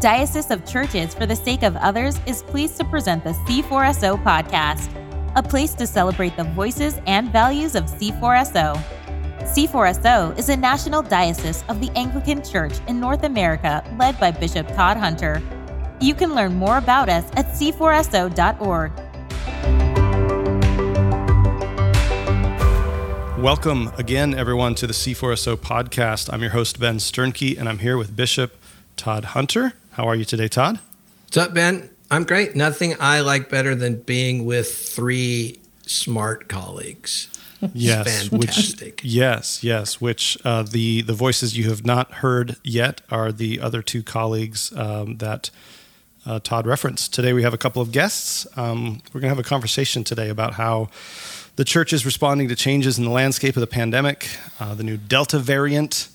Diocese of Churches for the Sake of Others is pleased to present the C4SO podcast, a place to celebrate the voices and values of C4SO. C4SO is a national diocese of the Anglican Church in North America led by Bishop Todd Hunter. You can learn more about us at c4so.org. Welcome again, everyone, to the C4SO podcast. I'm your host, Ben Sternke, and I'm here with Bishop Todd Hunter. How are you today, Todd? What's up, Ben? I'm great. Nothing I like better than being with three smart colleagues. Yes, fantastic. Which, yes, yes. Which uh, the the voices you have not heard yet are the other two colleagues um, that uh, Todd referenced. Today we have a couple of guests. Um, we're going to have a conversation today about how the church is responding to changes in the landscape of the pandemic, uh, the new Delta variant,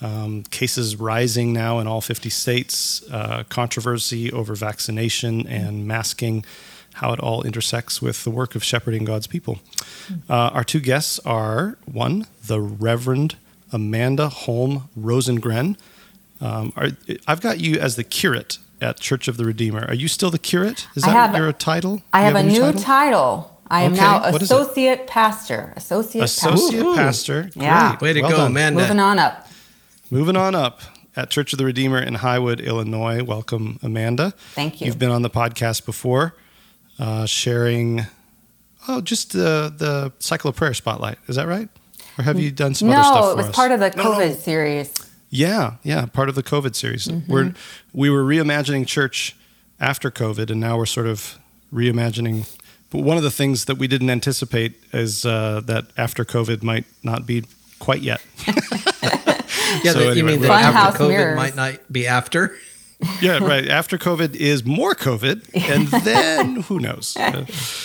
um, cases rising now in all 50 states, uh, controversy over vaccination and masking, how it all intersects with the work of shepherding God's people. Uh, our two guests are one, the Reverend Amanda Holm Rosengren. Um, are, I've got you as the curate at Church of the Redeemer. Are you still the curate? Is I that have- your title? I You have, a new title? title. I am Okay, now what is it? associate pastor. Associate, Associate pastor. pastor. Yeah. Way to Well go, done. Amanda. Moving on up. Moving on up at Church of the Redeemer in Highwood, Illinois. Welcome, Amanda. Thank you. You've been on the podcast before, uh, sharing, oh, just the the Cycle of Prayer spotlight. Is that right? Or have you done some other stuff No, it was us? part of the No, no. COVID series. Yeah, yeah, part of the COVID series. Mm-hmm. We're we were reimagining church after COVID, and now we're sort of reimagining. But one of the things that we didn't anticipate is uh, that after COVID might not be quite yet. Yeah, So that, you mean we're- that Funhouse after COVID mirrors. might not be after? yeah, right. After COVID is more COVID, and then who knows?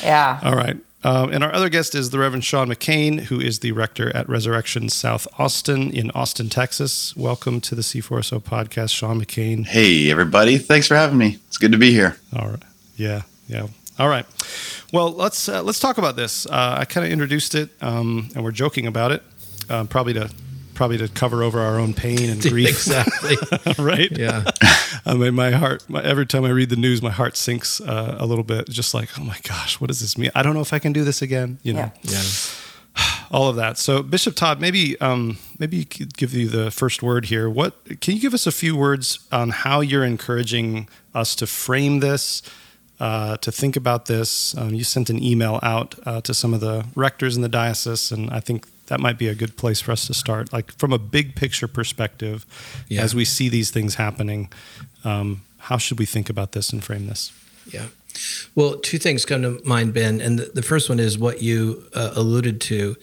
Yeah. all right. Um, and our other guest is the Reverend Shawn McCain, who is the rector at Resurrection South Austin in Austin, Texas. Welcome to the C4SO podcast, Shawn McCain. Hey, everybody. Thanks for having me. It's good to be here. All right. Yeah. Yeah. All right. Well, let's uh, let's talk about this. Uh, I kind of introduced it, um, and we're joking about it, uh, probably to probably to cover over our own pain and grief. exactly. right. Yeah. I mean, my heart. My, every time I read the news, my heart sinks uh, a little bit. Just like, oh my gosh, what does this mean? I don't know if I can do this again. You know, Yeah. Yeah. all of that. So, Bishop Todd, maybe um, maybe you could give you the first word here. What can you give us a few words on how you're encouraging us to frame this, uh, to think about this? Um, you sent an email out uh, to some of the rectors in the diocese, and I think that might be a good place for us to start, like from a big picture perspective, Yeah. as we see these things happening. Um, how should we think about this and frame this? Yeah. Well, two things come to mind, Ben. And the, the first one is what you uh, alluded to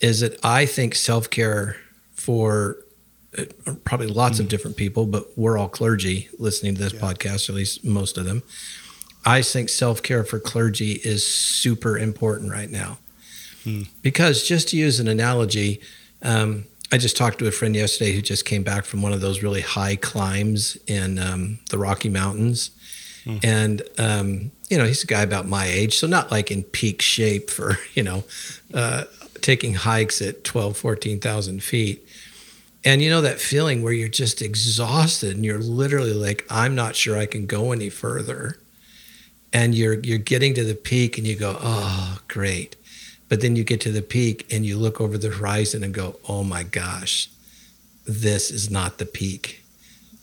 is that I think self care for uh, probably lots of different people, but we're all clergy listening to this podcast, or at least most of them. I think self care for clergy is super important right now. Because just to use an analogy, um, I just talked to a friend yesterday who just came back from one of those really high climbs in um, the Rocky Mountains. And, um, you know, he's a guy about my age, so not like in peak shape for, you know, uh, taking hikes at 12, 14,000 feet. And you know that feeling where you're just exhausted and you're literally like, I'm not sure I can go any further. And you're you're getting to the peak and you go, oh, great. But then you get to the peak and you look over the horizon and go, oh my gosh, this is not the peak.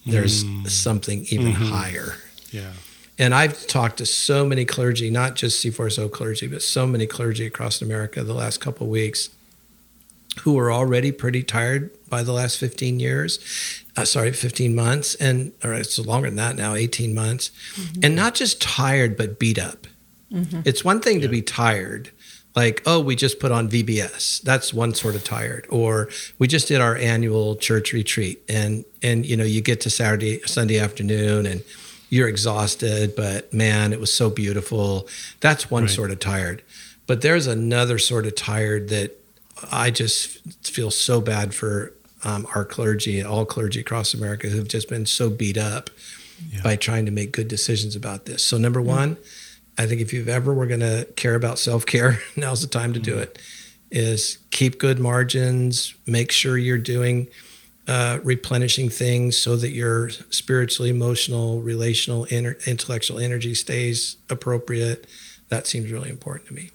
There's hmm. something even mm-hmm. higher. Yeah. And I've talked to so many clergy, not just C4SO clergy, but so many clergy across America the last couple of weeks who are already pretty tired by the last 15 years. Uh, sorry, 15 months. And, or it's longer than that now, 18 months. Mm-hmm. And not just tired, but beat up. Mm-hmm. It's one thing to be tired, like, oh, we just put on VBS. That's one sort of tired. Or we just did our annual church retreat and and you know, you get to Saturday, Sunday afternoon and you're exhausted, but man, it was so beautiful. That's one Right. sort of tired. But there's another sort of tired that I just feel so bad for um, our clergy all clergy across America who've just been so beat up by trying to make good decisions about this. So, number one, I think if you've ever were going to care about self care, now's the time to do it. Is keep good margins, make sure you're doing uh, replenishing things so that your spiritually, emotional, relational, inter- intellectual energy stays appropriate. That seems really important to me.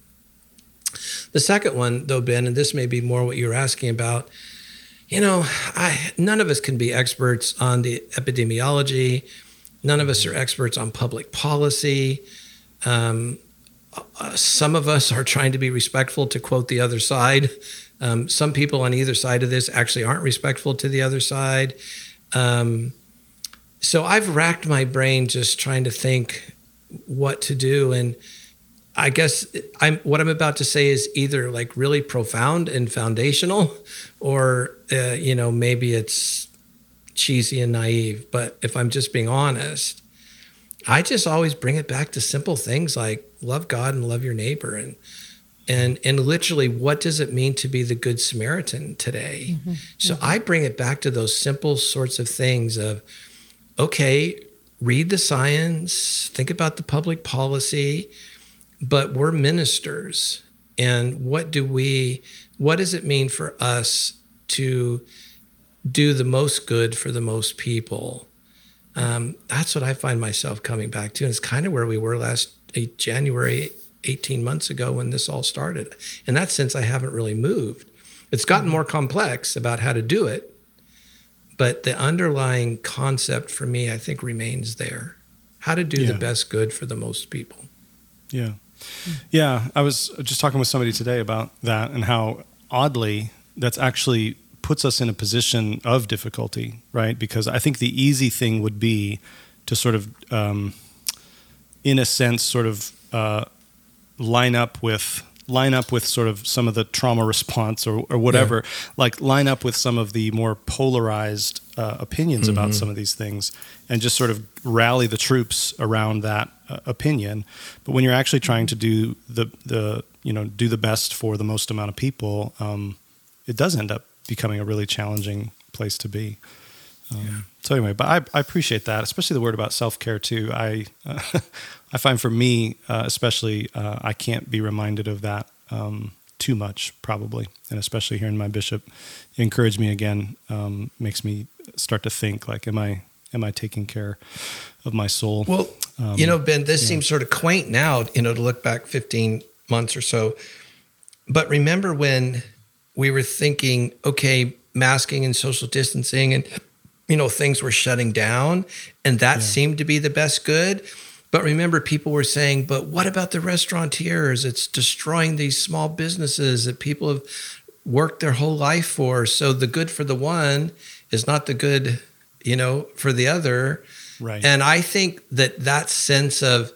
The second one, though, Ben, and this may be more what you were asking about, you know, I none of us can be experts on the epidemiology. None of us are experts on public policy. Um, some of us are trying to be respectful, to quote the other side. Um, some people on either side of this actually aren't respectful to the other side. Um, so I've racked my brain just trying to think what to do. And I guess I'm what I'm about to say is either like really profound and foundational, or uh, you know maybe it's cheesy and naive. But if I'm just being honest, I just always bring it back to simple things like love God and love your neighbor, and and and literally, what does it mean to be the good Samaritan today? Mm-hmm. So mm-hmm. I bring it back to those simple sorts of things of okay, read the science, think about the public policy but we're ministers. And what do we, what does it mean for us to do the most good for the most people? Um, that's what I find myself coming back to. And it's kind of where we were last January, 18 months ago when this all started. In that sense, I haven't really moved. It's gotten more complex about how to do it, but the underlying concept for me, I think, remains there. How to do yeah. the best good for the most people. Yeah. Yeah, I was just talking with somebody today about that and how oddly that's actually puts us in a position of difficulty, right? Because I think the easy thing would be to sort of, um, in a sense, sort of uh, line up with line up with sort of some of the trauma response or, or whatever, yeah. like line up with some of the more polarized uh, opinions mm-hmm. about some of these things and just sort of rally the troops around that uh, opinion. But when you're actually trying to do the the you know do the best for the most amount of people, um, it does end up becoming a really challenging place to be. Um, yeah. So anyway, but I, I, appreciate that, especially the word about self care too. I uh, I find for me, uh, especially, uh, I can't be reminded of that um, too much, probably, and especially hearing my bishop encourage me again um, makes me start to think like, am I am I taking care of my soul? Well, um, you know, Ben, this yeah. seems sort of quaint now, you know, to look back 15 months or so. But remember when we were thinking, okay, masking and social distancing and, you know, things were shutting down and that yeah. seemed to be the best good. But remember, people were saying, but what about the restaurateurs? It's destroying these small businesses that people have worked their whole life for. So the good for the one is not the good, you know, for the other. Right. And I think that that sense of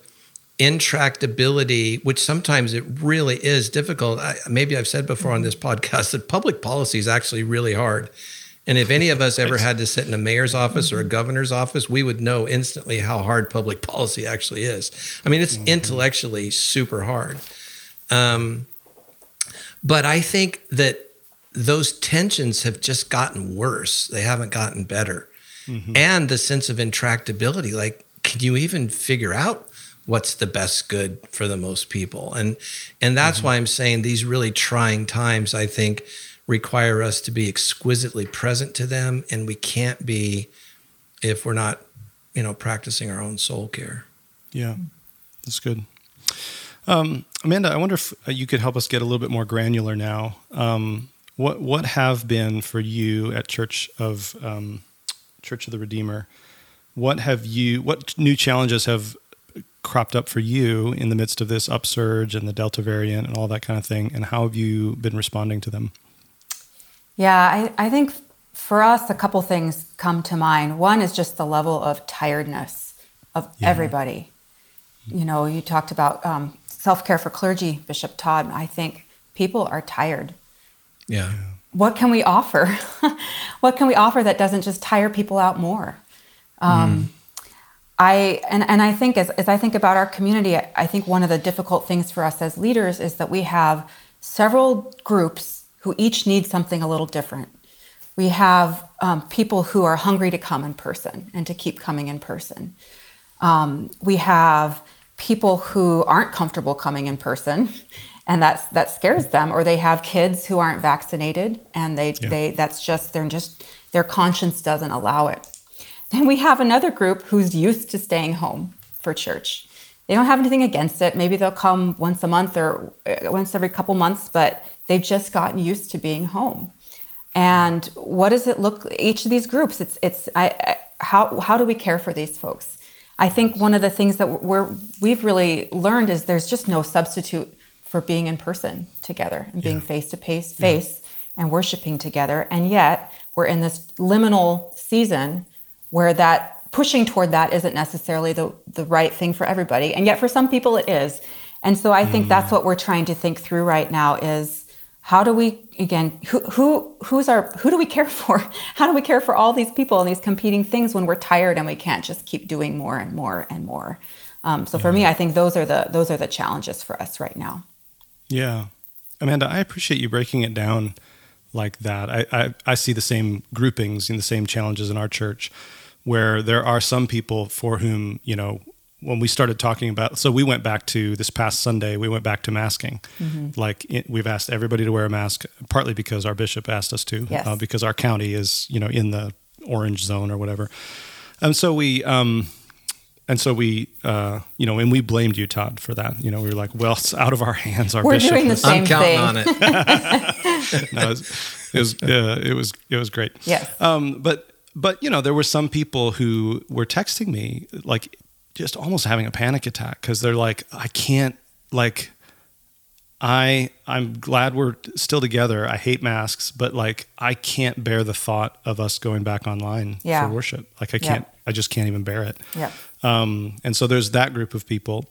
intractability, which sometimes it really is difficult. I, maybe I've said before on this podcast that public policy is actually really hard. And if any of us ever had to sit in a mayor's office or a governor's office, we would know instantly how hard public policy actually is. I mean, it's mm-hmm. intellectually super hard. Um, but I think that those tensions have just gotten worse. They haven't gotten better. Mm-hmm. And the sense of intractability like, can you even figure out what's the best good for the most people? And and that's mm-hmm. why I'm saying these really trying times, I think, require us to be exquisitely present to them. And we can't be if we're not, you know, practicing our own soul care. Yeah, that's good. Um, Amanda, I wonder if you could help us get a little bit more granular now. Um, what what have been for you at Church of um, Church of the Redeemer? What have you? What new challenges have cropped up for you in the midst of this upsurge and the Delta variant and all that kind of thing? And how have you been responding to them? Yeah, I, I think for us, a couple things come to mind. One is just the level of tiredness of yeah. everybody. You know, you talked about um, self care for clergy, Bishop Todd. I think people are tired. Yeah. What can we offer? what can we offer that doesn't just tire people out more? Um, mm. I and, and I think as, as I think about our community, I think one of the difficult things for us as leaders is that we have several groups who each need something a little different. We have um, people who are hungry to come in person and to keep coming in person. Um, we have people who aren't comfortable coming in person and that's that scares them or they have kids who aren't vaccinated and they Yeah. they that's just they're just their conscience doesn't allow it then we have another group who's used to staying home for church. They don't have anything against it. Maybe they'll come once a month or uh, once every couple months but they've just gotten used to being home. And what does it look each of these groups it's it's I, I how how do we care for these folks? I think one of the things that we're we've really learned is there's just no substitute for being in person together and being face to face face and worshiping together. And yet we're in this liminal season where that pushing toward that isn't necessarily the the right thing for everybody. And yet for some people it is. And so i think that's what we're trying to think through right now is how do we again who who who's our who do we care for? How do we care for all these people and these competing things when we're tired and we can't just keep doing more and more and more? Um, so for me i think those are the those are the challenges for us right now. Yeah. Amanda, I appreciate you breaking it down like that. I, I, I see the same groupings and the same challenges in our church where there are some people for whom, you know, when we started talking about, so we went back to this past Sunday, we went back to masking. Like it, we've asked everybody to wear a mask, partly because our bishop asked us to, Yes. uh, because our county is, you know, in the orange zone or whatever. And so we, um, and so we, uh, you know, and we blamed you, Todd, for that. You know, we were like, well, it's out of our hands. Our We're bishop doing the same I'm counting thing. on it. no, it was, it was, uh, it was, it was great. Yes. Um, but, but you know, there were some people who were texting me like just almost having a panic attack because they're like, I can't, like, I, I'm glad we're still together. I hate masks, but like, I can't bear the thought of us going back online Yeah. for worship. Like, I can't, I just can't even bear it. yeah Um, and so there's that group of people.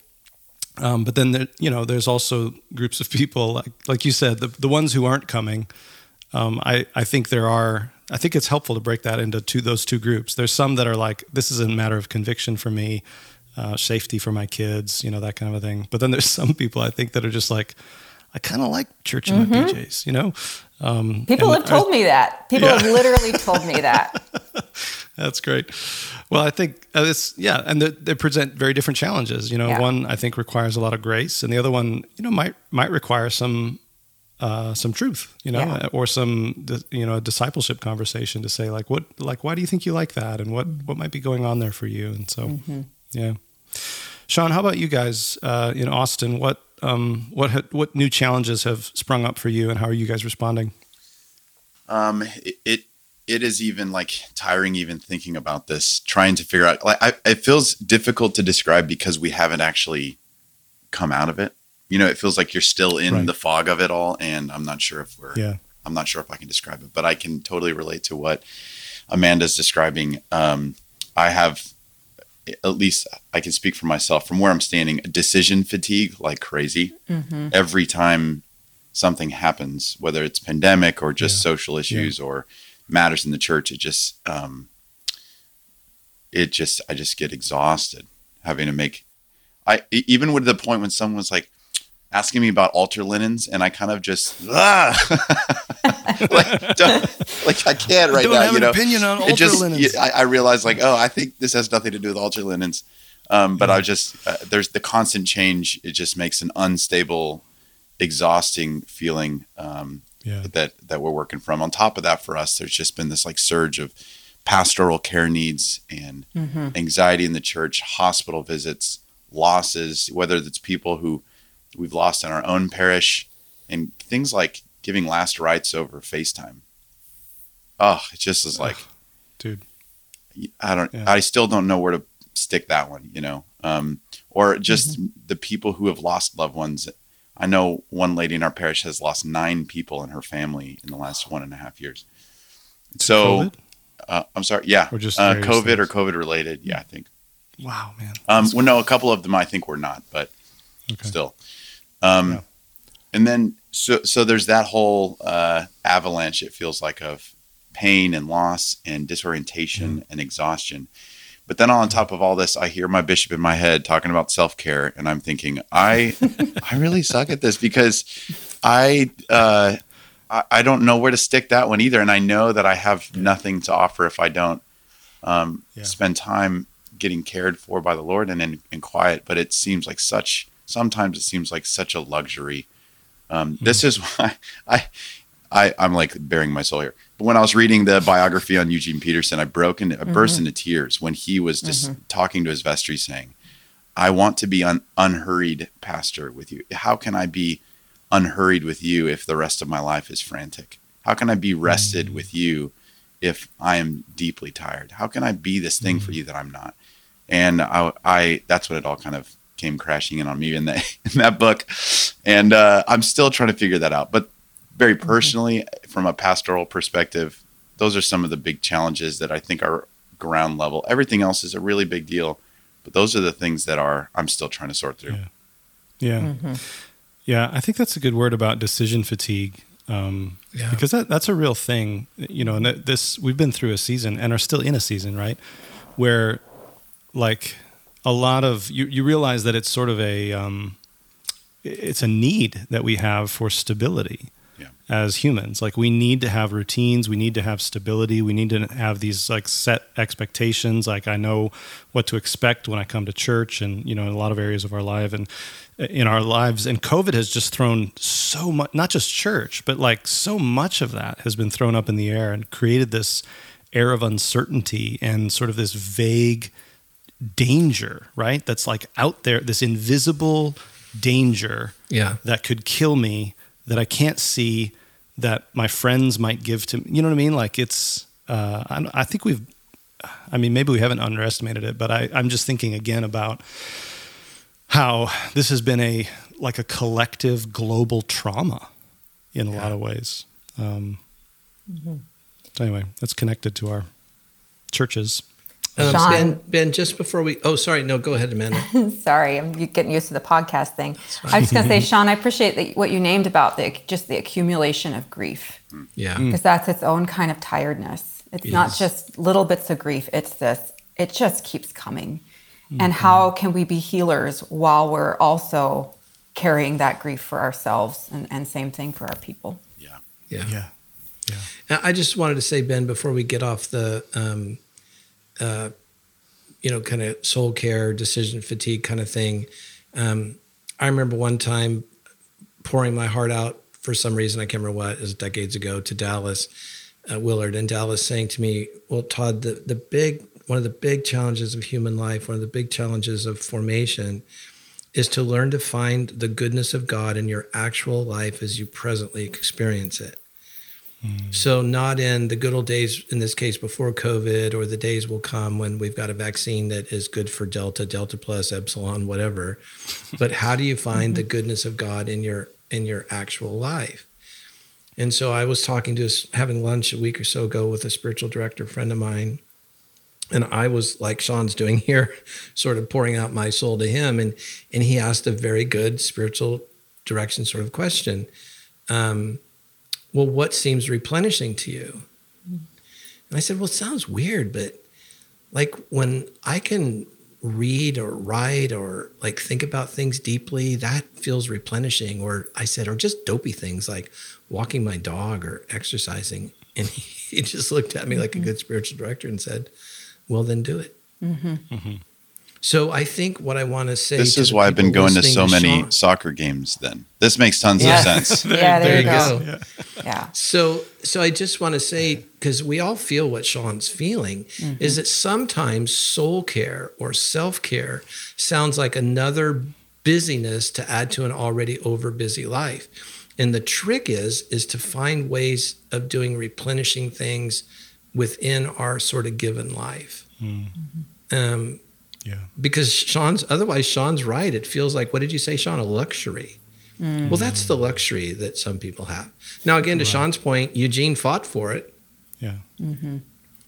Um, but then there, you know, there's also groups of people like like you said, the the ones who aren't coming. Um, I I think there are. I think it's helpful to break that into two those two groups. There's some that are like this is a matter of conviction for me, uh, safety for my kids, you know that kind of a thing. But then there's some people I think that are just like, I kind of like church in my PJs, you know. Um, people have told me that people Yeah. have literally told me that That's great. Well, I think uh, it's yeah, and they, they present very different challenges. You know, Yeah. one I think requires a lot of grace, and the other one, you know, might might require some uh, some truth. You know, Yeah. or some you know a discipleship conversation to say like what like why do you think you like that, and what what might be going on there for you, and so yeah. Shawn, how about you guys uh, in Austin? What um, what ha- what new challenges have sprung up for you, and how are you guys responding? Um, it, it it is even like tiring even thinking about this, trying to figure out. Like, I, it feels difficult to describe because we haven't actually come out of it. You know, it feels like you're still in Right. the fog of it all, and I'm not sure if we're. Yeah. I'm not sure if I can describe it, but I can totally relate to what Amanda's describing. Um, I have, at least I can speak for myself from where I'm standing, decision fatigue like crazy. Every time something happens, whether it's pandemic or just Yeah. social issues or matters in the church, it just, um, it just, I just get exhausted having to make, I even with the point when someone was like asking me about altar linens, and I kind of just, ah, like, like I can't right don't now. have you an know, opinion on it altar just, linens. I, I realized like, oh, I think this has nothing to do with altar linens. Um, but I just uh, there's the constant change. It just makes an unstable, exhausting feeling um, Yeah. that that we're working from. On top of that, for us, there's just been this like surge of pastoral care needs and anxiety in the church, hospital visits, losses, whether it's people who we've lost in our own parish, and things like giving last rites over FaceTime. Oh, it just is like Dude. I don't. Yeah. I still don't know where to stick that one. You know, um, or just the people who have lost loved ones. I know one lady in our parish has lost nine people in her family in the last one and a half years. So, uh, I'm sorry. Yeah, Or just uh, COVID or? COVID related. Yeah, I think. Wow, man. Um, well, no, a couple of them I think were not, but Okay. still. Um, Yeah. And then so so there's that whole uh, avalanche. It feels like of pain and loss and disorientation and exhaustion. But then on top of all this, I hear my bishop in my head talking about self care, and I'm thinking, I I really suck at this because I. Uh, I I don't know where to stick that one either, and I know that I have nothing to offer if I don't um, Yeah. spend time getting cared for by the Lord and in, in quiet. But it seems like such. Sometimes it seems like such a luxury Um, This is why I, I, I'm like baring my soul here. But when I was reading the biography on Eugene Peterson, I broke into, I mm-hmm. burst into tears when he was just mm-hmm. talking to his vestry saying, I want to be un, unhurried pastor with you. How can I be unhurried with you if the rest of my life is frantic? How can I be rested mm. with you if I am deeply tired? How can I be this thing for mm. you that I'm not? And I, I that's what it all kind of came crashing in on me in that in that book, and uh, I'm still trying to figure that out. But very personally, from a pastoral perspective, those are some of the big challenges that I think are ground level. Everything else is a really big deal, but those are the things that are I'm still trying to sort through. Yeah. Yeah. Yeah. I think that's a good word about decision fatigue. Um, Yeah. because that, that's a real thing, you know, and that- this, we've been through a season and are still in a season, right? Where like a lot of, you, you realize that it's sort of a, um, it's a need that we have for stability Yeah. As humans. Like we need to have routines, we need to have stability, we need to have these like set expectations. Like I know what to expect when I come to church, and you know, in a lot of areas of our life and in our lives. And COVID has just thrown so much, not just church, but like so much of that has been thrown up in the air and created this air of uncertainty and sort of this vague danger, right? That's like out there, this invisible danger Yeah. that could kill me that I can't see that my friends might give to me. You know what I mean? Like it's, uh, I, I think we've, I mean, maybe we haven't underestimated it, but I, I'm just thinking again about how this has been a, like a collective global trauma in a lot of ways. Um, so anyway, that's connected to our churches. Um, Shawn. ben, ben, just before we, oh, sorry, no, go ahead, Amanda. Sorry, I'm getting used to the podcast thing. I was going to say, Shawn, I appreciate that what you named about the just the accumulation of grief, Yeah. because that's its own kind of tiredness. It's not just little bits of grief. It's this. It just keeps coming. And how can we be healers while we're also carrying that grief for ourselves? And, and same thing for our people. Yeah. Yeah. Yeah. Yeah. I just wanted to say, Ben, before we get off the, um, uh, you know, kind of soul care, decision fatigue kind of thing, um, I remember one time pouring my heart out for some reason. I can't remember what, it was decades ago to Dallas, uh, Willard and Dallas saying to me, well, Todd, the, the big, one of the big challenges of human life, one of the big challenges of formation is to learn to find the goodness of God in your actual life as you presently experience it. So, not in the good old days, in this case, before COVID, or the days will come when we've got a vaccine that is good for Delta, Delta plus, Epsilon, whatever. But how do you find the goodness of God in your in your actual life? And so, I was talking to us, having lunch a week or so ago with a spiritual director friend of mine, and I was like Shawn's doing here, sort of pouring out my soul to him, and and he asked a very good spiritual direction sort of question. Um, well, what seems replenishing to you? And I said, well, it sounds weird, but like when I can read or write or like think about things deeply, that feels replenishing. Or I said, or just dopey things like walking my dog or exercising. And he just looked at me like a mm-hmm. good spiritual director and said, well, then do it. Mm-hmm. Mm-hmm. So I think what I want to say. This to is why I've been going to listening so many Shawn- soccer games then. This makes tons Yes. of sense. yeah, there, there you you go. go. Yeah. So, so I just want to say because we all feel what Shawn's feeling is that sometimes soul care or self care sounds like another busyness to add to an already over busy life. And the trick is is to find ways of doing replenishing things within our sort of given life. Um, Yeah. because Shawn's otherwise Shawn's right. It feels like what did you say, Shawn? A luxury. Mm. Well, that's the luxury that some people have. Now, again, to Shawn's point, Eugene fought for it. Yeah. Mm-hmm.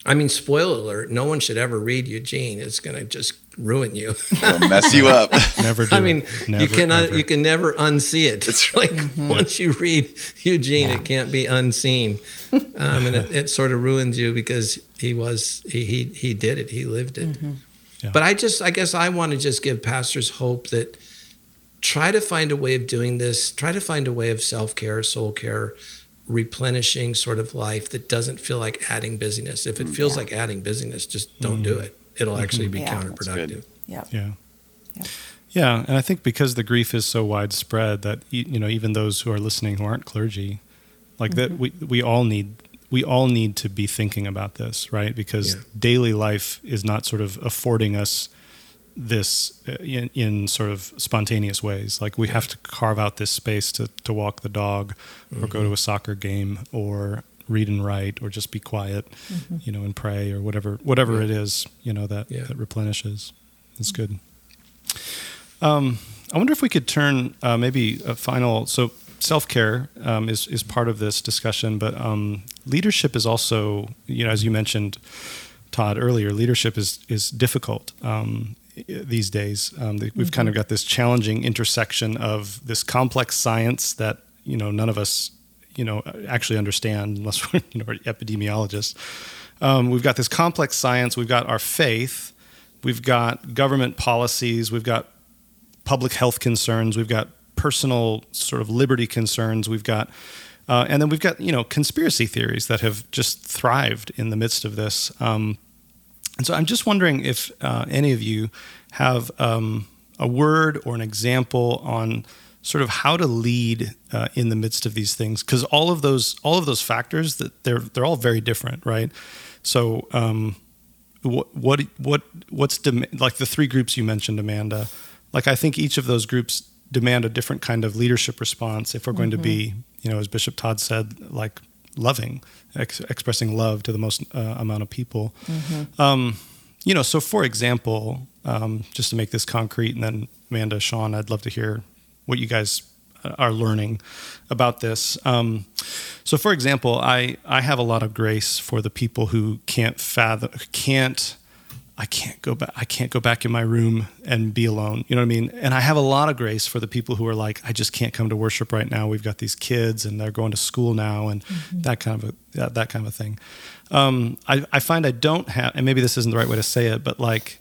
I mean, spoiler alert: no one should ever read Eugene. It's going to just ruin you. It'll mess you up. Never do I it. mean, you cannot, ever. you can never unsee it. It's like mm-hmm. once you read Eugene, it can't be unseen, um, and it, it sort of ruins you because he was he he he did it. He lived it. Mm-hmm. Yeah. But I just, I guess, I want to just give pastors hope that try to find a way of doing this. Try to find a way of self care, soul care, replenishing sort of life that doesn't feel like adding busyness. If it mm, feels like adding busyness, just don't mm-hmm. do it. It'll mm-hmm. actually be Yeah. Counterproductive. good. Yeah. Yeah. Yeah, and I think because the grief is so widespread that you know even those who are listening who aren't clergy, like mm-hmm. that we we all need we all need to be thinking about this, right? Because yeah. daily life is not sort of affording us this uh, in, in sort of spontaneous ways. Like we have to carve out this space to, to walk the dog mm-hmm. or go to mm-hmm. a soccer game or read and write or just be quiet, mm-hmm. you know, and pray or whatever, whatever yeah. it is, you know, that, that replenishes. It's good. Um, I wonder if we could turn uh, maybe a final. So self care um, is is part of this discussion, but um, leadership is also, you know, as you mentioned, Todd earlier, leadership is is difficult um, these days. Um, we've mm-hmm. kind of got this challenging intersection of this complex science that you know none of us you know actually understand unless we're you know epidemiologists. Um, we've got this complex science. We've got our faith. We've got government policies. We've got public health concerns. We've got personal sort of liberty concerns. We've got, uh, and then we've got you know conspiracy theories that have just thrived in the midst of this. Um, and so I'm just wondering if uh, any of you have um, a word or an example on sort of how to lead uh, in the midst of these things, because all of those all of those factors that they're they're all very different, right? So. Um, what what what what's dem- like the three groups you mentioned, Amanda? Like I think each of those groups demand a different kind of leadership response if we're going mm-hmm. to be, mm-hmm. You know, as Bishop Todd said, like loving, ex- expressing love to the most uh, amount of people. Mm-hmm. Um, you know, so for example, um, just to make this concrete, and then Amanda, Sean, I'd love to hear what you guys uh, are learning about this. Um, so, for example, I I have a lot of grace for the people who can't fathom, can't I can't go back. I can't go back in my room and be alone. You know what I mean? And I have a lot of grace for the people who are like, I just can't come to worship right now. We've got these kids and they're going to school now, and mm-hmm. that kind of a, that, that kind of a thing. Um, I, I find I don't have, and maybe this isn't the right way to say it, but like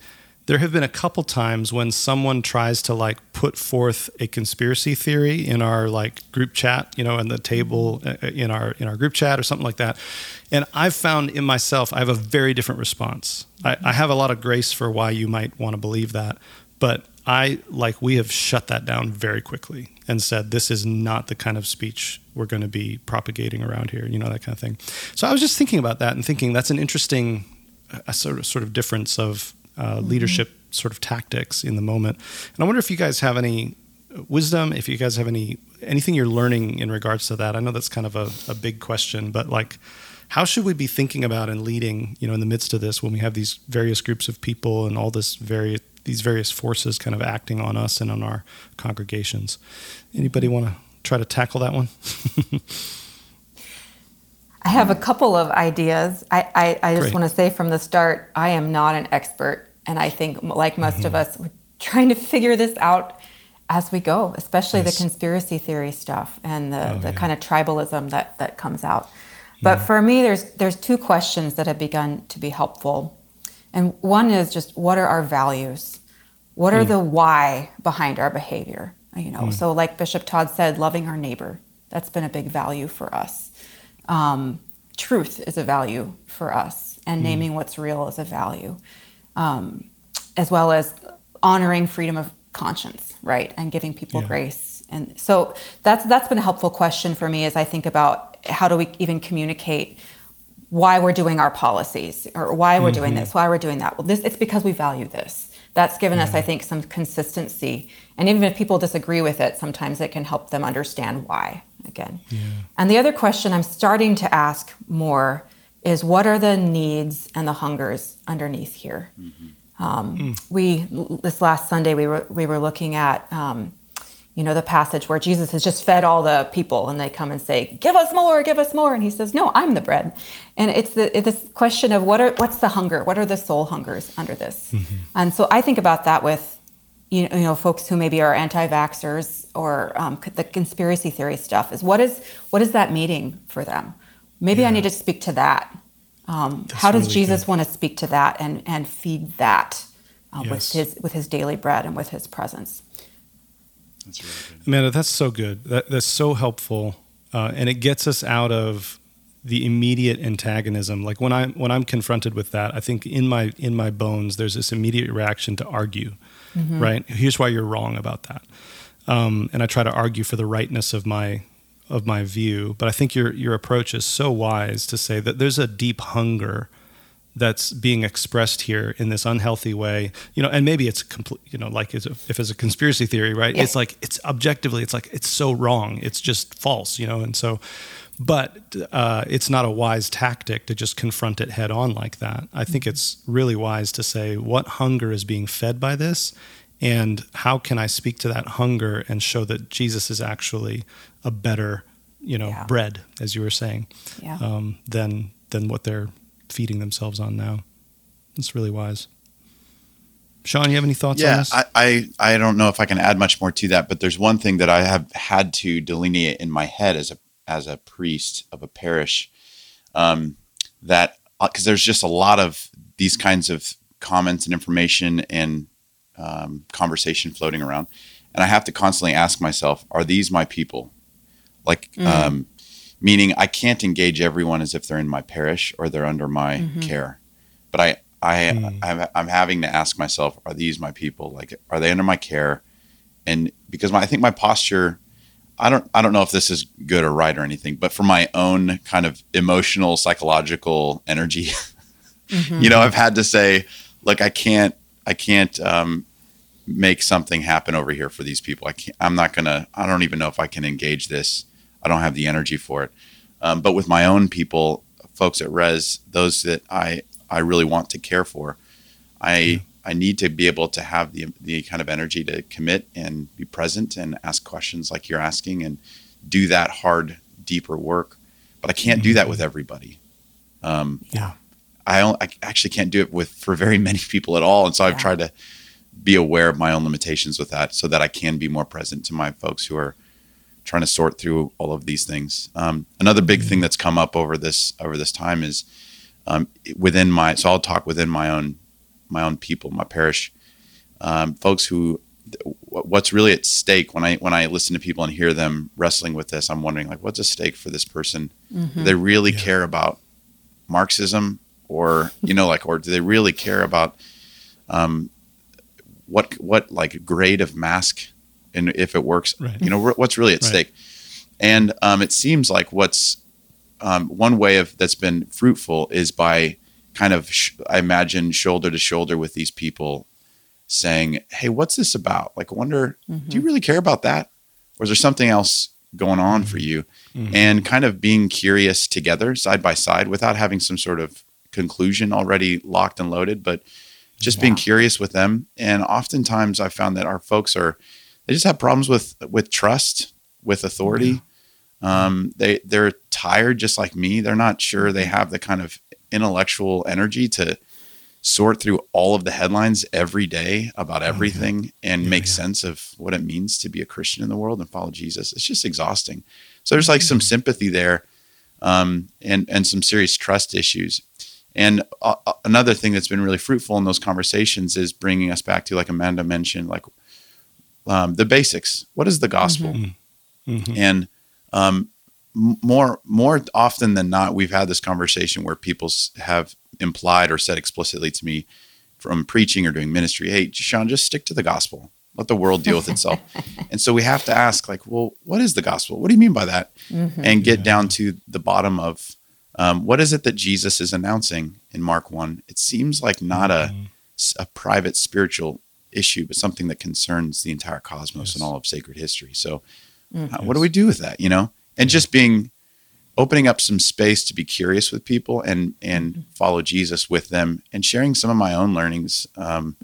there have been a couple times when someone tries to like put forth a conspiracy theory in our like group chat, you know, in the table uh, uh, in our in our group chat or something like that. And I've found in myself I have a very different response. I, I have a lot of grace for why you might want to believe that, but I like we have shut that down very quickly and said this is not the kind of speech we're going to be propagating around here, you know that kind of thing. So I was just thinking about that and thinking that's an interesting a sort of sort of difference of uh, mm-hmm. leadership sort of tactics in the moment. And I wonder if you guys have any wisdom, if you guys have any anything you're learning in regards to that. I know that's kind of a, a big question, but like how should we be thinking about and leading, you know, in the midst of this when we have these various groups of people and all this various these various forces kind of acting on us and on our congregations. Anybody want to try to tackle that one? I have a couple of ideas. I, I, I just want to say from the start, I am not an expert and I think, like most mm-hmm. of us, we're trying to figure this out as we go, especially yes. the conspiracy theory stuff and the, oh, the yeah. kind of tribalism that, that comes out. But yeah. for me, there's there's two questions that have begun to be helpful, and one is just what are our values? What are mm. the why behind our behavior? You know, mm. so like Bishop Todd said, loving our neighbor. That's been a big value for us. Um, truth is a value for us, and mm. naming what's real is a value um, as well as honoring freedom of conscience, right, and giving people yeah. grace. And so that's that's been a helpful question for me as I think about how do we even communicate why we're doing our policies or why we're mm-hmm. doing this, why we're doing that. Well, this it's because we value this. That's given yeah. us, I think, some consistency. And even if people disagree with it, sometimes it can help them understand why. Again. Yeah. And the other question I'm starting to ask more is what are the needs and the hungers underneath here? Mm-hmm. Um, mm. We this last Sunday we were we were looking at um, you know the passage where Jesus has just fed all the people and they come and say, "Give us more, give us more," and he says, "No, I'm the bread." And it's the it's this question of what are what's the hunger? What are the soul hungers under this? Mm-hmm. And so I think about that with you know, you know folks who maybe are anti-vaxxers or um, the conspiracy theory stuff is what is what is that meeting for them? Maybe yeah. I need to speak to that. Um, how does really Jesus good. want to speak to that and, and feed that uh, yes. with his with his daily bread and with his presence? That's really. Amanda, that's so good. That, that's so helpful, uh, and it gets us out of the immediate antagonism. Like when I when I'm confronted with that, I think in my in my bones there's this immediate reaction to argue. right? Here's why you're wrong about that. Um, and I try to argue for the rightness of my of my view. But I think your your approach is so wise to say that there's a deep hunger that's being expressed here in this unhealthy way. You know and maybe it's complete you know like if it's a conspiracy theory right? Yeah. it's like it's objectively it's like it's so wrong. It's just false you know? And so but uh, it's not a wise tactic to just confront it head on like that. I think it's really wise to say what hunger is being fed by this? And how can i speak to that hunger and show that jesus is actually a better you know Yeah. bread as you were saying Yeah. um, than than what they're feeding themselves on now. It's really wise. Shawn, you have any thoughts on yeah, this? I, I I don't know if I can add much more to that, but there's one thing that I have had to delineate in my head as a as a priest of a parish, um, that because there's just a lot of these kinds of comments and information and um, conversation floating around, and I have to constantly ask myself, are these my people? Like, um, meaning I can't engage everyone as if they're in my parish or they're under my care, but I I I'm, I'm having to ask myself, are these my people? Like, are they under my care? And because my, I think my posture, I don't I don't know if this is good or right or anything, but for my own kind of emotional psychological energy, you know, I've had to say, look, I can't I can't um, make something happen over here for these people. I can't, I'm not gonna. I don't even know if I can engage this. I don't have the energy for it. Um, but with my own people, folks at Res, those that I I really want to care for, I I need to be able to have the the kind of energy to commit and be present and ask questions like you're asking and do that hard, deeper work. But I can't do that with everybody. Um, yeah. I, I actually can't do it with for very many people at all, and so I've Yeah. tried to be aware of my own limitations with that, so that I can be more present to my folks who are trying to sort through all of these things. Um, another big thing that's come up over this over this time is um, within my. So I'll talk within my own my own people, my parish, um, folks who. What's really at stake when I when I listen to people and hear them wrestling with this, I'm wondering like, what's at stake for this person? Do they really Yeah. care about Marxism, or you know, like, or do they really care about um, what what like grade of mask and if it works? Right. You know, what's really at Right. stake? And um, it seems like what's um, one way of that's been fruitful is by kind of sh- I imagine shoulder to shoulder with these people, saying, "Hey, what's this about? Like, I wonder, do you really care about that, or is there something else going on for you?" And kind of being curious together, side by side, without having some sort of conclusion already locked and loaded, but just being curious with them. And oftentimes, I found that our folks are they just have problems with with trust, with authority. Um, they they're tired just like me. They're not sure they have the kind of intellectual energy to sort through all of the headlines every day about everything and Yeah, make yeah. sense of what it means to be a Christian in the world and follow Jesus. It's just exhausting. So there's like some sympathy there, um, and and some serious trust issues. And uh, uh, another thing that's been really fruitful in those conversations is bringing us back to, like Amanda mentioned, like um, the basics. What is the gospel? Mhm. And um, more more often than not, we've had this conversation where people have implied or said explicitly to me from preaching or doing ministry, "Hey, Shawn, just stick to the gospel. Let the world deal with itself." and so we have to ask, like, well, what is the gospel? What do you mean by that? And get down to the bottom of um, what is it that Jesus is announcing in Mark one. It seems like not a a private spiritual issue, but something that concerns the entire cosmos and all of sacred history. So, uh, what do we do with that? You know, and just being opening up some space to be curious with people and and follow Jesus with them, and sharing some of my own learnings um,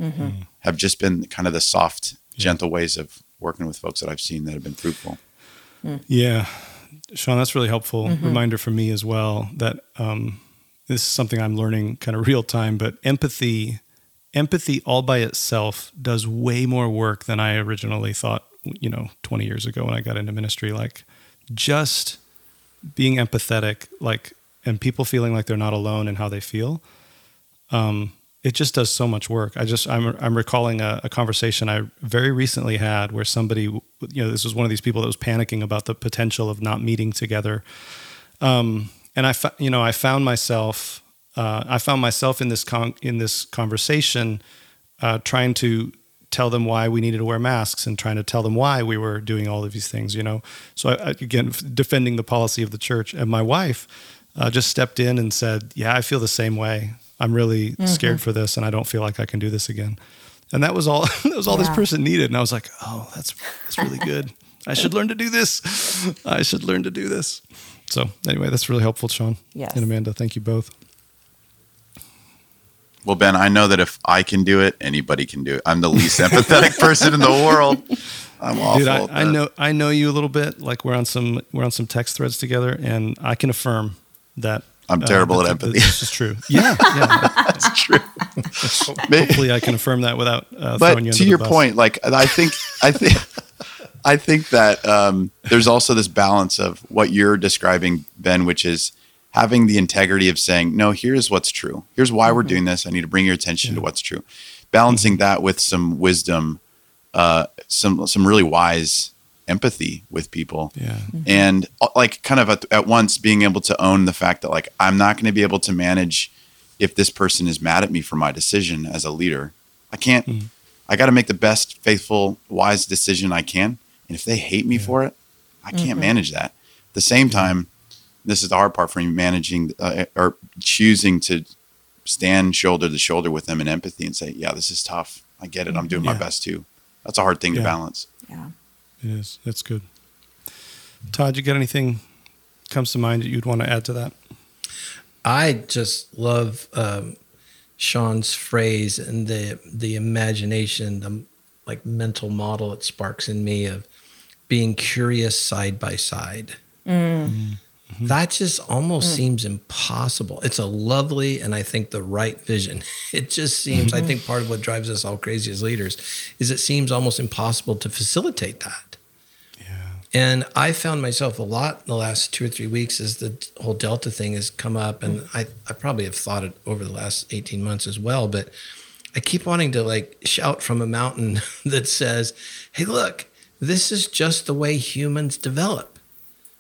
have just been kind of the soft, gentle ways of working with folks that I've seen that have been fruitful. Yeah. Shawn, that's really helpful Mm-hmm. reminder for me as well that um, this is something I'm learning kind of real time, but empathy, empathy all by itself does way more work than I originally thought, you know, 20 years ago when I got into ministry. Like just being empathetic, like, and people feeling like they're not alone in how they feel. Um, it just does so much work. I just I'm I'm recalling a, a conversation I very recently had where somebody, you know, this was one of these people that was panicking about the potential of not meeting together. Um, and I, you know, I found myself, uh, I found myself in this con- in this conversation, uh, trying to tell them why we needed to wear masks and trying to tell them why we were doing all of these things, you know. So I, again, defending the policy of the church, and my wife uh, just stepped in and said, "Yeah, I feel the same way. I'm really mm-hmm. scared for this, and I don't feel like I can do this again." And that was all. that was all yeah. this person needed, and I was like, "Oh, that's that's really good. I should learn to do this. I should learn to do this." So anyway, that's really helpful, Shawn yes. and Amanda. Thank you both. Well, Ben, I know that if I can do it, anybody can do it. I'm the least empathetic person in the world. I'm awful. Dude, I, I, know I know you a little bit. Like we're on some we're on some text threads together, and I can affirm that I'm uh, terrible at empathy. This is true. Yeah, yeah, that's true. Hopefully, I can affirm that without uh, but throwing you. to your bus. point, like I think, I think, I think that um, there's also this balance of what you're describing, Ben, which is having the integrity of saying, no, here's what's true. Here's why mm-hmm. we're doing this. I need to bring your attention yeah. to what's true. Balancing mm-hmm. that with some wisdom, uh, some some really wise empathy with people. Yeah. Mm-hmm. And uh, like kind of at, at, once being able to own the fact that like I'm not going to be able to manage if this person is mad at me for my decision as a leader. I can't mm-hmm. I got to make the best faithful wise decision I can. And if they hate me yeah. for it, I can't mm-hmm. manage that. At the same time, this is the hard part for me managing uh, or choosing to stand shoulder to shoulder with them in empathy and say, yeah, this is tough. I get it. I'm doing yeah. my best too. That's a hard thing yeah. to balance. Yeah. It is. That's good. Todd, you got anything comes to mind that you'd want to add to that? I just love um, Shawn's phrase and the the imagination, the like mental model it sparks in me of being curious side by side. Mm. Mm-hmm. That just almost mm. seems impossible. It's a lovely and I think the right vision. It just seems, mm-hmm. I think part of what drives us all crazy as leaders is it seems almost impossible to facilitate that. Yeah. And I found myself a lot in the last two or three weeks as the whole Delta thing has come up. And mm. I, I probably have thought it over the last 18 months as well. But I keep wanting to like shout from a mountain that says, hey, look, this is just the way humans develop.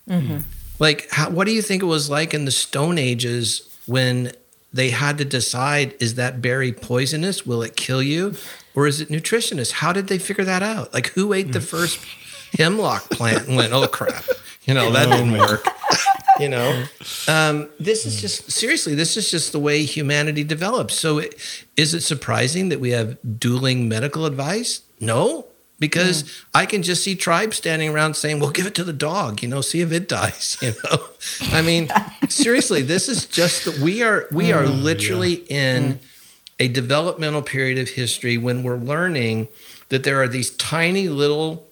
Mm-hmm. Like, how, what do you think it was like in the Stone Ages when they had to decide is that berry poisonous? Will it kill you? Or is it nutritionist? How did they figure that out? Like, who ate the first hemlock plant and went, oh crap, you know, that didn't work. You know, um, this is just seriously, this is just the way humanity develops. So, it, is it surprising that we have dueling medical advice? No, because mm. I can just see tribes standing around saying, "Well, give it to the dog," you know, see if it dies. You know, I mean, seriously, this is just that we are we are mm, literally yeah. in mm. a developmental period of history when we're learning that there are these tiny little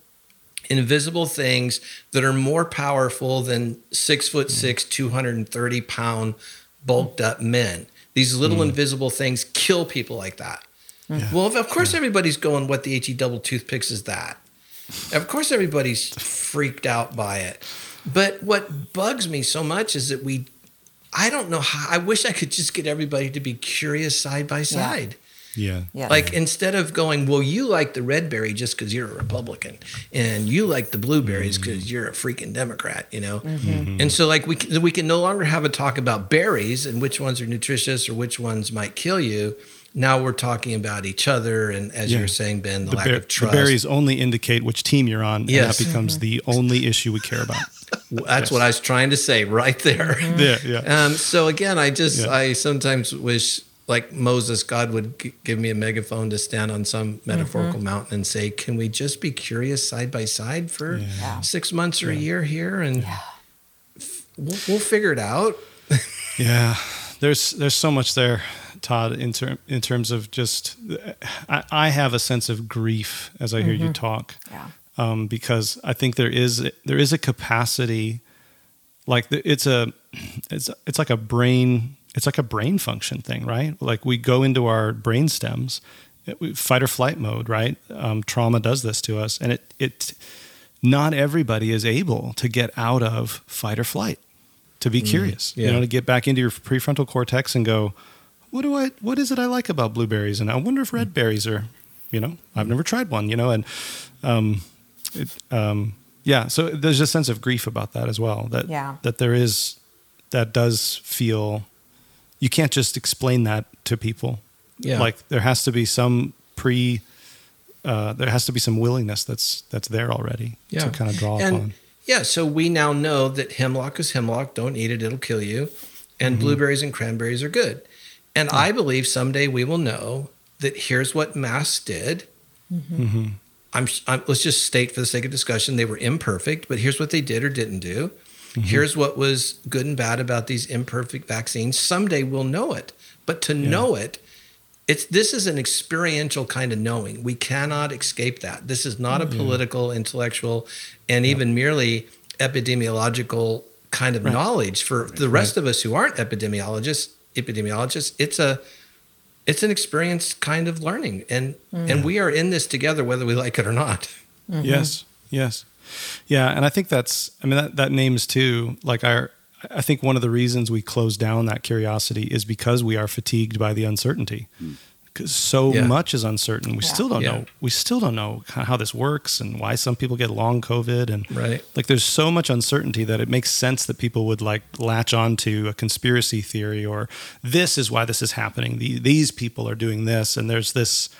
invisible things that are more powerful than six foot mm. six, 230 pound bulked up men. These little mm. invisible things kill people like that. Yeah. Well, of course, yeah. everybody's going, what the HE double toothpicks is that? Of course, everybody's freaked out by it. But what bugs me so much is that we, I don't know how, I wish I could just get everybody to be curious side by side. Yeah. yeah. Like instead of going, well, you like the red berry just because you're a Republican, and you like the blueberries because mm-hmm. you're a freaking Democrat, you know. Mm-hmm. mm-hmm. And so like we can, we can no longer have a talk about berries and which ones are nutritious or which ones might kill you. Now we're talking about each other, and as yeah. you're saying, Ben, the, the lack ber- of trust. The berries only indicate which team you're on, yes. and that becomes mm-hmm. the only issue we care about. That's yes. what I was trying to say right there. Yeah, yeah. Um, so again, I just yeah. I sometimes wish like Moses, God would g- give me a megaphone to stand on some metaphorical mm-hmm. mountain and say, "Can we just be curious side by side for yeah. six months or yeah. a year here, and yeah. f- we'll, we'll, figure it out." yeah, there's there's so much there, Todd. In ter- in terms of just, I, I have a sense of grief as I hear mm-hmm. you talk, yeah. um, because I think there is there is a capacity, like it's a it's it's like a brain it's like a brain function thing, right? Like we go into our brain stems, fight or flight mode, right? Um, trauma does this to us, and it it not everybody is able to get out of fight or flight, to be mm, curious, yeah. you know, to get back into your prefrontal cortex and go, what do I, what is it I like about blueberries? And I wonder if red mm. berries are, you know, I've never tried one, you know, and um, it, um, yeah, so there's a sense of grief about that as well. That yeah. that there is that does feel you can't just explain that to people. Yeah. Like there has to be some pre uh, there has to be some willingness that's that's there already Yeah. to kind of draw and, upon. Yeah, so we now know that hemlock is hemlock. Don't eat it; it'll kill you. And blueberries and cranberries are good. And hmm. I believe someday we will know that here's what masks did. Mm-hmm. Mm-hmm. I'm, I'm, let's just state for the sake of discussion, they were imperfect, but here's what they did or didn't do. Mm-hmm. Here's what was good and bad about these imperfect vaccines. Someday we'll know it, but to know it, it's this is an experiential kind of knowing. We cannot escape that. This is not a political, intellectual, and even merely epidemiological kind of knowledge for the rest of us who aren't epidemiologists. Epidemiologists, it's a it's an experience kind of learning, and mm-hmm. and we are in this together, whether we like it or not. Mm-hmm. Yes, yes, yeah, and I think that's. I mean, that that names too. Like our, I think one of the reasons we close down that curiosity is because we are fatigued by the uncertainty. Mm. Because so Yeah. much is uncertain, we still don't Yeah. know. We still don't know how how this works and why some people get long COVID and Right. like there's so much uncertainty that it makes sense that people would like latch onto a conspiracy theory or this is why this is happening. The, these people are doing this, and there's this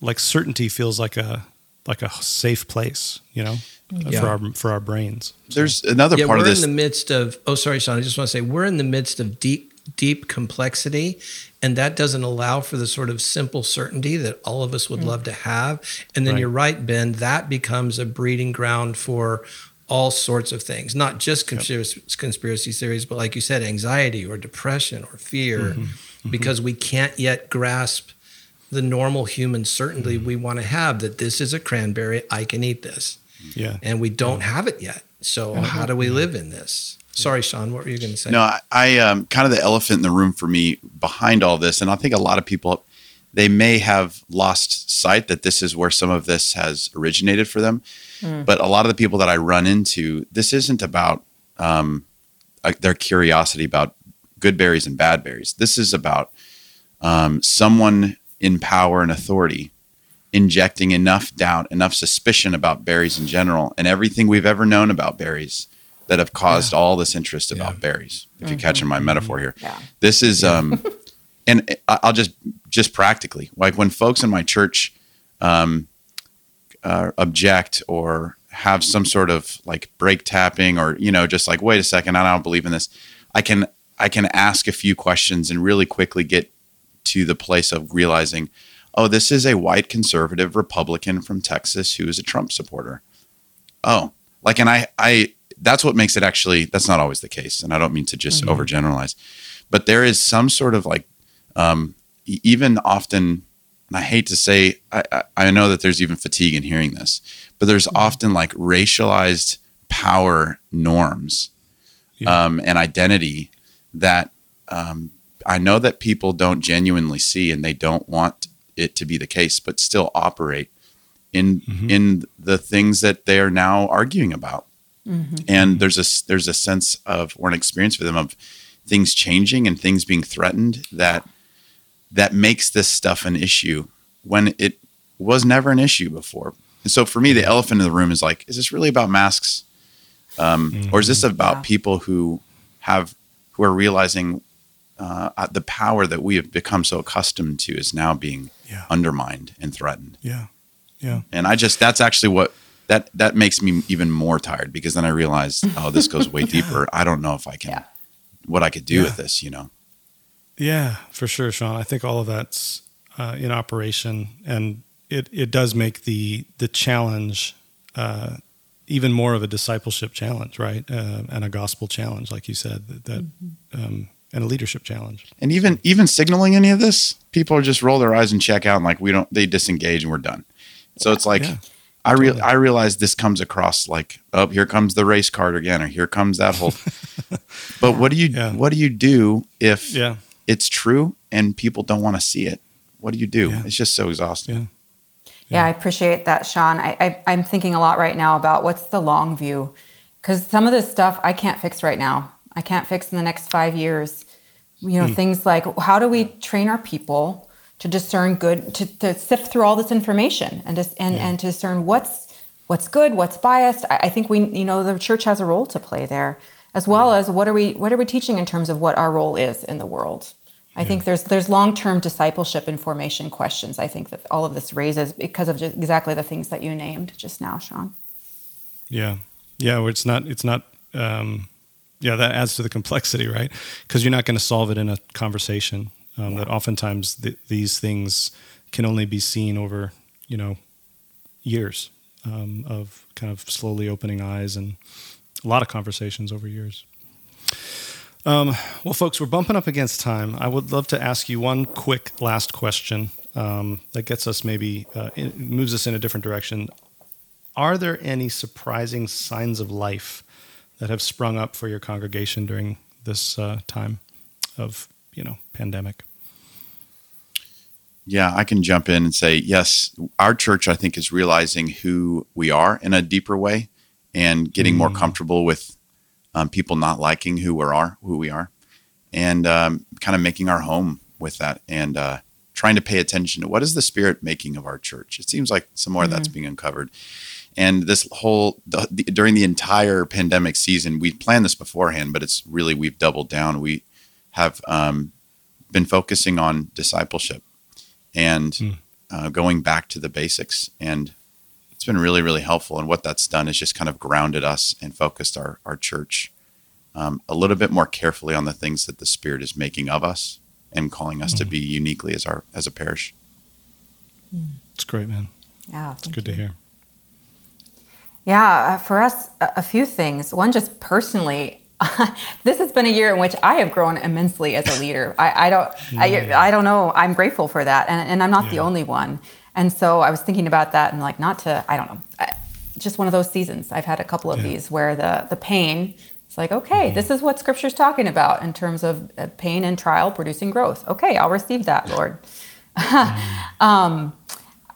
like certainty feels like a like a safe place, you know, mm-hmm. Yeah. for our for our brains. There's another yeah, part we're of this. in the midst of. Oh, sorry, Shawn. I just want to say we're in the midst of deep, deep complexity, and that doesn't allow for the sort of simple certainty that all of us would love to have. And then Right. you're right, Ben. That becomes a breeding ground for all sorts of things, not just conspiracy, conspiracy theories, but like you said, anxiety or depression or fear, Mm-hmm. because we can't yet grasp the normal human certainty Mm-hmm. we want to have that this is a cranberry, I can eat this Yeah. and we don't have it yet. So how do we live in this? Sorry, Shawn, what were you going to say? No, I, I um, kind of the elephant in the room for me behind all this, and I think a lot of people they may have lost sight that this is where some of this has originated for them. But a lot of the people that I run into, this isn't about um, like their curiosity about good berries and bad berries. This is about um, someone in power and authority injecting enough doubt, enough suspicion about berries in general, and everything we've ever known about berries that have caused all this interest about berries. If you're catching my metaphor here, Yeah. this is, um, and I- I'll just just practically like when folks in my church um, uh, object or have some sort of like brake tapping or you know just like wait a second, I don't believe in this. I can I can ask a few questions and really quickly get to the place of realizing, oh, this is a white conservative Republican from Texas who is a Trump supporter. Oh, like, and I, I, that's what makes it actually, that's not always the case. And I don't mean to just overgeneralize, but there is some sort of like, um, even often, and I hate to say, I, I, I know that there's even fatigue in hearing this, but there's often like racialized power norms Yeah. um, and identity that um, I know that people don't genuinely see and they don't want it to be the case, but still operate in in the things that they are now arguing about. And there's a s- there's a sense of or an experience for them of things changing and things being threatened that that makes this stuff an issue when it was never an issue before. And so for me, the elephant in the room is like, is this really about masks, um, or is this about Yeah. people who have who are realizing uh, uh, the power that we have become so accustomed to is now being Yeah. undermined and threatened? Yeah. Yeah. And I just that's actually what that that makes me even more tired because then I realize, oh, this goes way deeper. I don't know if I can Yeah. what I could do Yeah. with this, you know. Yeah, for sure, Shawn. I think all of that's uh, in operation, and it it does make the the challenge uh, even more of a discipleship challenge, right? Uh, and a gospel challenge, like you said, that, that um, and a leadership challenge. And even even signaling any of this, people just roll their eyes and check out and like we don't they disengage and we're done. So it's like Yeah, I real. I realize this comes across like, oh, here comes the race card again, or here comes that whole But what do you Yeah. what do you do if Yeah, it's true and people don't want to see it? What do you do? Yeah. It's just so exhausting. yeah, Yeah, I appreciate that, Shawn. I, I, I'm thinking a lot right now about what's the long view, because some of this stuff I can't fix right now. I can't fix in the next five years. You know, hmm. things like how do we train our people to discern good, to, to sift through all this information and just and, and to discern what's what's good, what's biased. I, I think we, you know, the church has a role to play there, as well as what are we what are we teaching in terms of what our role is in the world. I think there's there's long term discipleship and formation questions. I think that all of this raises because of exactly the things that you named just now, Shawn. Yeah, yeah. Where it's not, it's not. Um, yeah, that adds to the complexity, right? Because you're not going to solve it in a conversation. Um, yeah. That oftentimes th- these things can only be seen over, you know, years um, of kind of slowly opening eyes and a lot of conversations over years. Um, well, folks, we're bumping up against time. I would love to ask you one quick last question um, that gets us maybe uh, in, moves us in a different direction. Are there any surprising signs of life that have sprung up for your congregation during this uh, time of you know pandemic? Yeah, I can jump in and say yes. Our church, I think, is realizing who we are in a deeper way and getting mm. more comfortable with um, people not liking who we are, who we are, and um, kind of making our home with that, and uh, trying to pay attention to what is the spirit making of our church. It seems like some more mm-hmm. that's being uncovered, and this whole the, the, during the entire pandemic season, we planned this beforehand, but it's really we've doubled down. We have um, been focusing on discipleship and mm. uh, going back to the basics and it's been really, really helpful. And what that's done is just kind of grounded us and focused our, our church um, a little bit more carefully on the things that the Spirit is making of us and calling us mm-hmm. to be uniquely as our as a parish. It's great, man. Yeah, it's good you. to hear. Yeah, uh, for us, a, a few things. One, just personally, this has been a year in which I have grown immensely as a leader. I, I don't, yeah. I, I don't know. I'm grateful for that, and, and I'm not yeah. the only one. And so I was thinking about that and like not to, I don't know, just one of those seasons. I've had a couple of yeah. these where the the pain. It's like okay, mm-hmm. this is what Scripture's talking about in terms of uh, pain and trial producing growth. Okay, I'll receive that, Lord. Mm-hmm. um,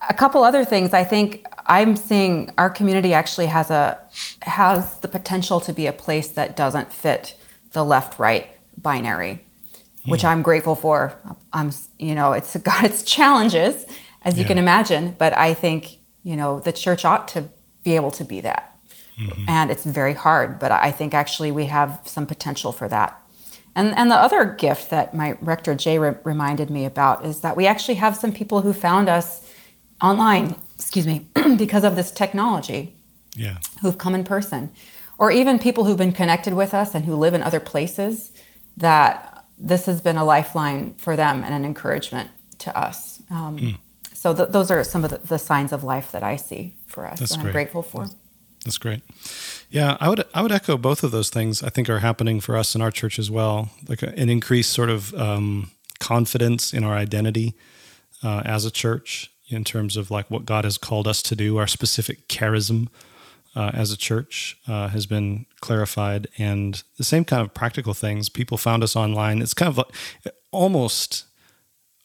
a couple other things. I think I'm seeing our community actually has a has the potential to be a place that doesn't fit the left right binary, which hmm. I'm grateful for. I'm you know it's got its challenges as you yeah. can imagine. But I think, you know, the church ought to be able to be that. Mm-hmm. And it's very hard, but I think actually we have some potential for that. And, and the other gift that my rector Jay re- reminded me about is that we actually have some people who found us online, excuse me, because of this technology. Yeah. Who've come in person. Or even people who've been connected with us and who live in other places that this has been a lifeline for them and an encouragement to us. Um, mm so th- those are some of the, the, signs of life that I see for us, That's and I'm grateful for. That's great. Yeah, I would I would echo both of those things. I think are happening for us in our church as well, like an increased sort of um, confidence in our identity uh, as a church in terms of like what God has called us to do. Our specific charism uh, as a church uh, has been clarified, and the same kind of practical things. People found us online. It's kind of like, almost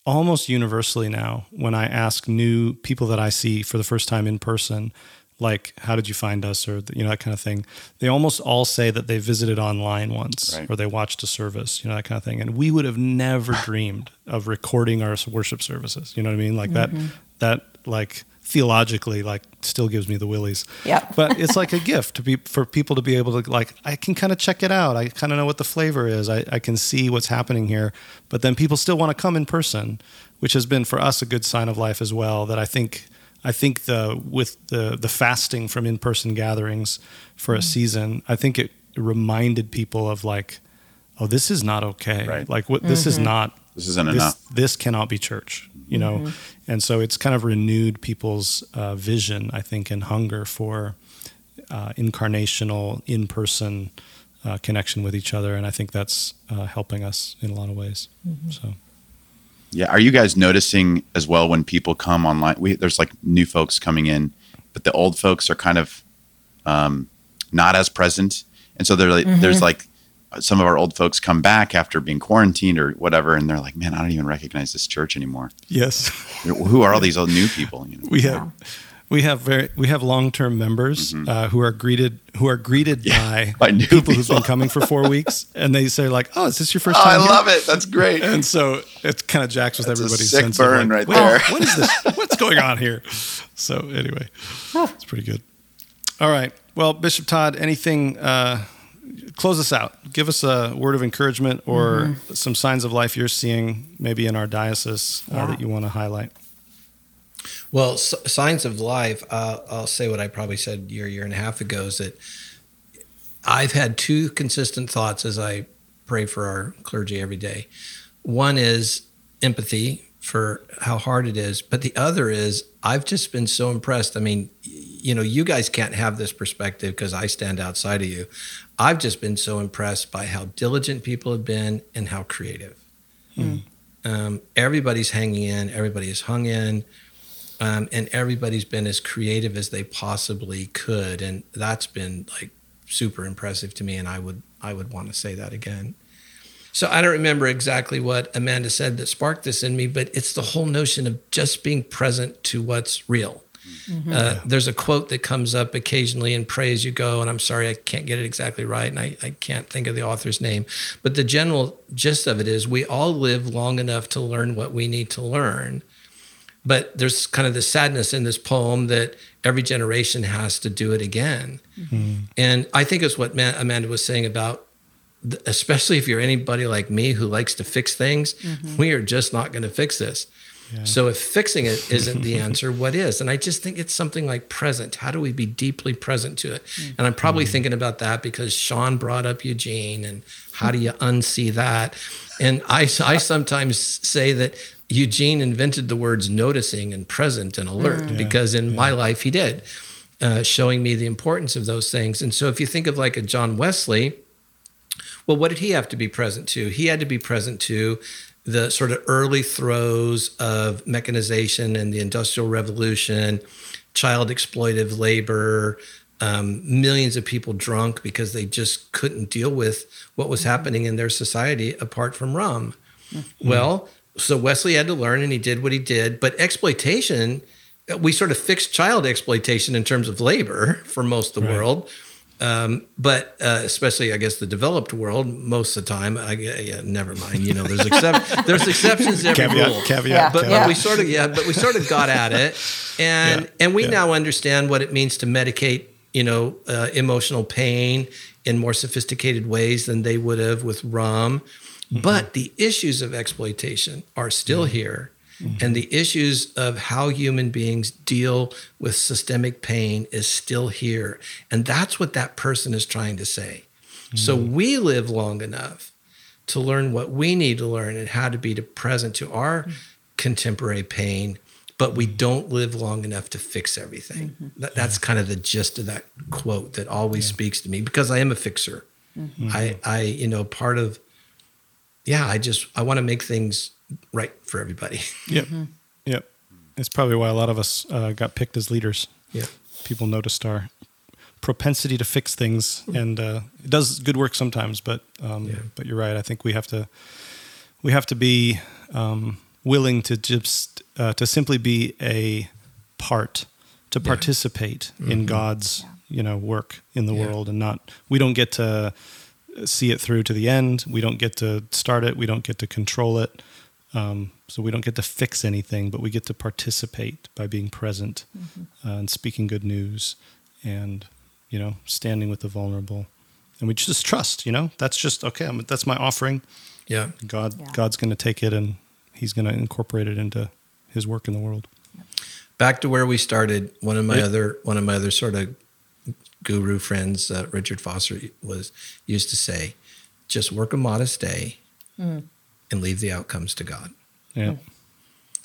almost universally now when I ask new people that I see for the first time in person, like how did you find us or you know that kind of thing they almost all say that they visited online once right. or they watched a service you know that kind of thing and we would have never dreamed of recording our worship services you know what i mean like mm-hmm. that that like theologically like still gives me the willies. Yeah. but it's like a gift to be for people to be able to like I can kind of check it out. I kind of know what the flavor is. I, I can see what's happening here. But then people still want to come in person, which has been for us a good sign of life as well. That I think I think the with the the fasting from in person gatherings for a mm-hmm. season, I think it reminded people of like, oh, this is not okay. Right. Like what this mm-hmm. is not this isn't this, enough. This cannot be church, you know? Mm-hmm. And so it's kind of renewed people's uh, vision, I think, and hunger for uh, incarnational, in person uh, connection with each other. And I think that's uh, helping us in a lot of ways. Mm-hmm. So. Yeah. Are you guys noticing as well when people come online? We, there's like new folks coming in, but the old folks are kind of um, not as present. And so like, mm-hmm. there's like some of our old folks come back after being quarantined or whatever, and they're like, "Man, I don't even recognize this church anymore." Yes. Who are all these old new people? You know? We have. We have very we have long term members mm-hmm. uh, who are greeted who are greeted yeah, by, by people, people, who've been coming for four weeks, and they say like, "Oh, is this your first oh, time?" I here? love it. That's great. And so it kind of jacks with That's everybody's sick sense burn of like, right there. what is this? What's going on here? So anyway, it's pretty good. All right. Well, Bishop Todd, anything uh, close us out. Give us a word of encouragement or some signs of life you're seeing, maybe in our diocese, uh, that you want to highlight. Well, s- signs of life. Uh, I'll say what I probably said a year, year and a half ago is that I've had two consistent thoughts as I pray for our clergy every day. One is empathy for how hard it is, but the other is I've just been so impressed. I mean, you know, you guys can't have this perspective because I stand outside of you. I've just been so impressed by how diligent people have been and how creative. Um, everybody's hanging in, everybody has hung in um, and everybody's been as creative as they possibly could, and that's been like super impressive to me. And I would I would want to say that again. So I don't remember exactly what Amanda said that sparked this in me, but it's the whole notion of just being present to what's real. Uh, there's a quote that comes up occasionally in Pray As You Go, and I'm sorry I can't get it exactly right, and I, I can't think of the author's name. But the general gist of it is we all live long enough to learn what we need to learn. But there's kind of the sadness in this poem that every generation has to do it again. And I think it's what Ma- Amanda was saying about, th- especially if you're anybody like me who likes to fix things, mm-hmm. we are just not going to fix this. So if fixing it isn't the answer, what is? And I just think it's something like present. How do we be deeply present to it? Mm-hmm. And I'm probably mm-hmm. thinking about that because Shawn brought up Eugene and how do you unsee that? And I, I sometimes say that Eugene invented the words noticing and present and alert mm. because in my life he did, uh, showing me the importance of those things. And so if you think of like a John Wesley, well, what did he have to be present to? He had to be present to the sort of early throes of mechanization and the Industrial Revolution, child exploitive labor, um, millions of people drunk because they just couldn't deal with what was happening in their society apart from rum. Well, so Wesley had to learn and he did what he did, but exploitation, we sort of fixed child exploitation in terms of labor for most of the world. Um, but uh, especially, I guess, the developed world, most of the time, I, yeah, never mind. You know, there's excep- there's exceptions to every Caveat, rule. caveat, Yeah. But, caveat. but we sort of yeah, but we sort of got at it, and Yeah, and we yeah. now understand what it means to medicate, you know, uh, emotional pain in more sophisticated ways than they would have with rum. Mm-hmm. But the issues of exploitation are still here. Mm-hmm. And the issues of how human beings deal with systemic pain is still here. And that's what that person is trying to say. Mm-hmm. So Mm-hmm. we live long enough to learn what we need to learn and how to be to present to our mm-hmm. contemporary pain, but we don't live long enough to fix everything. That, that's kind of the gist of that quote that always speaks to me because I am a fixer. I, I, you know, part of, yeah, I just, I want to make things right for everybody. Yep. Yep. It's probably why a lot of us uh, got picked as leaders. Yeah. People noticed our propensity to fix things, and uh, it does good work sometimes. But um, Yeah. but you're right. I think we have to we have to be um, willing to just uh, to simply be a part to participate in God's you know work in the Mm-hmm. Yeah. world, and not we don't get to see it through to the end. We don't get to start it. We don't get to control it. Um, so we don't get to fix anything, but we get to participate by being present uh, and speaking good news, and you know, standing with the vulnerable. And we just trust. You know, that's just okay. I'm, that's my offering. Yeah. God, Yeah. God's going to take it and He's going to incorporate it into His work in the world. back to where we started one of my Yeah. other one of my other sort of guru friends uh, richard foster was used to say just work a modest day and leave the outcomes to god Yeah.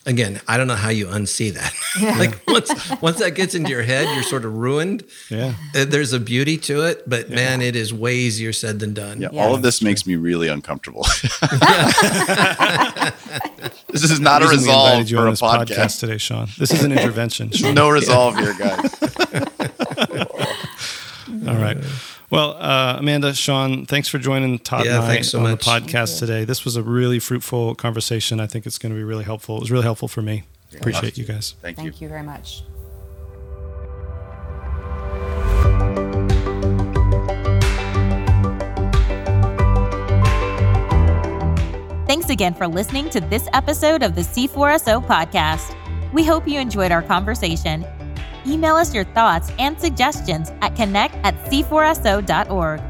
again i don't know how you unsee that like once once that gets into your head you're sort of ruined Yeah. Uh, there's a beauty to it but man it is way easier said than done Yeah, Yeah. all of this makes me really uncomfortable. this is not a The resolve you for on a this podcast. podcast. today, Shawn. This is an intervention. Shawn. No resolve here, guys. All right. Well, uh, Amanda, Shawn, thanks for joining Todd Yeah, and I thanks so on much. the podcast today. This was a really fruitful conversation. I think it's going to be really helpful. It was really helpful for me. Appreciate you guys. Thank you. Thank you very much. Thanks again for listening to this episode of the C4SO podcast. We hope you enjoyed our conversation. Email us your thoughts and suggestions at connect at c4so.org.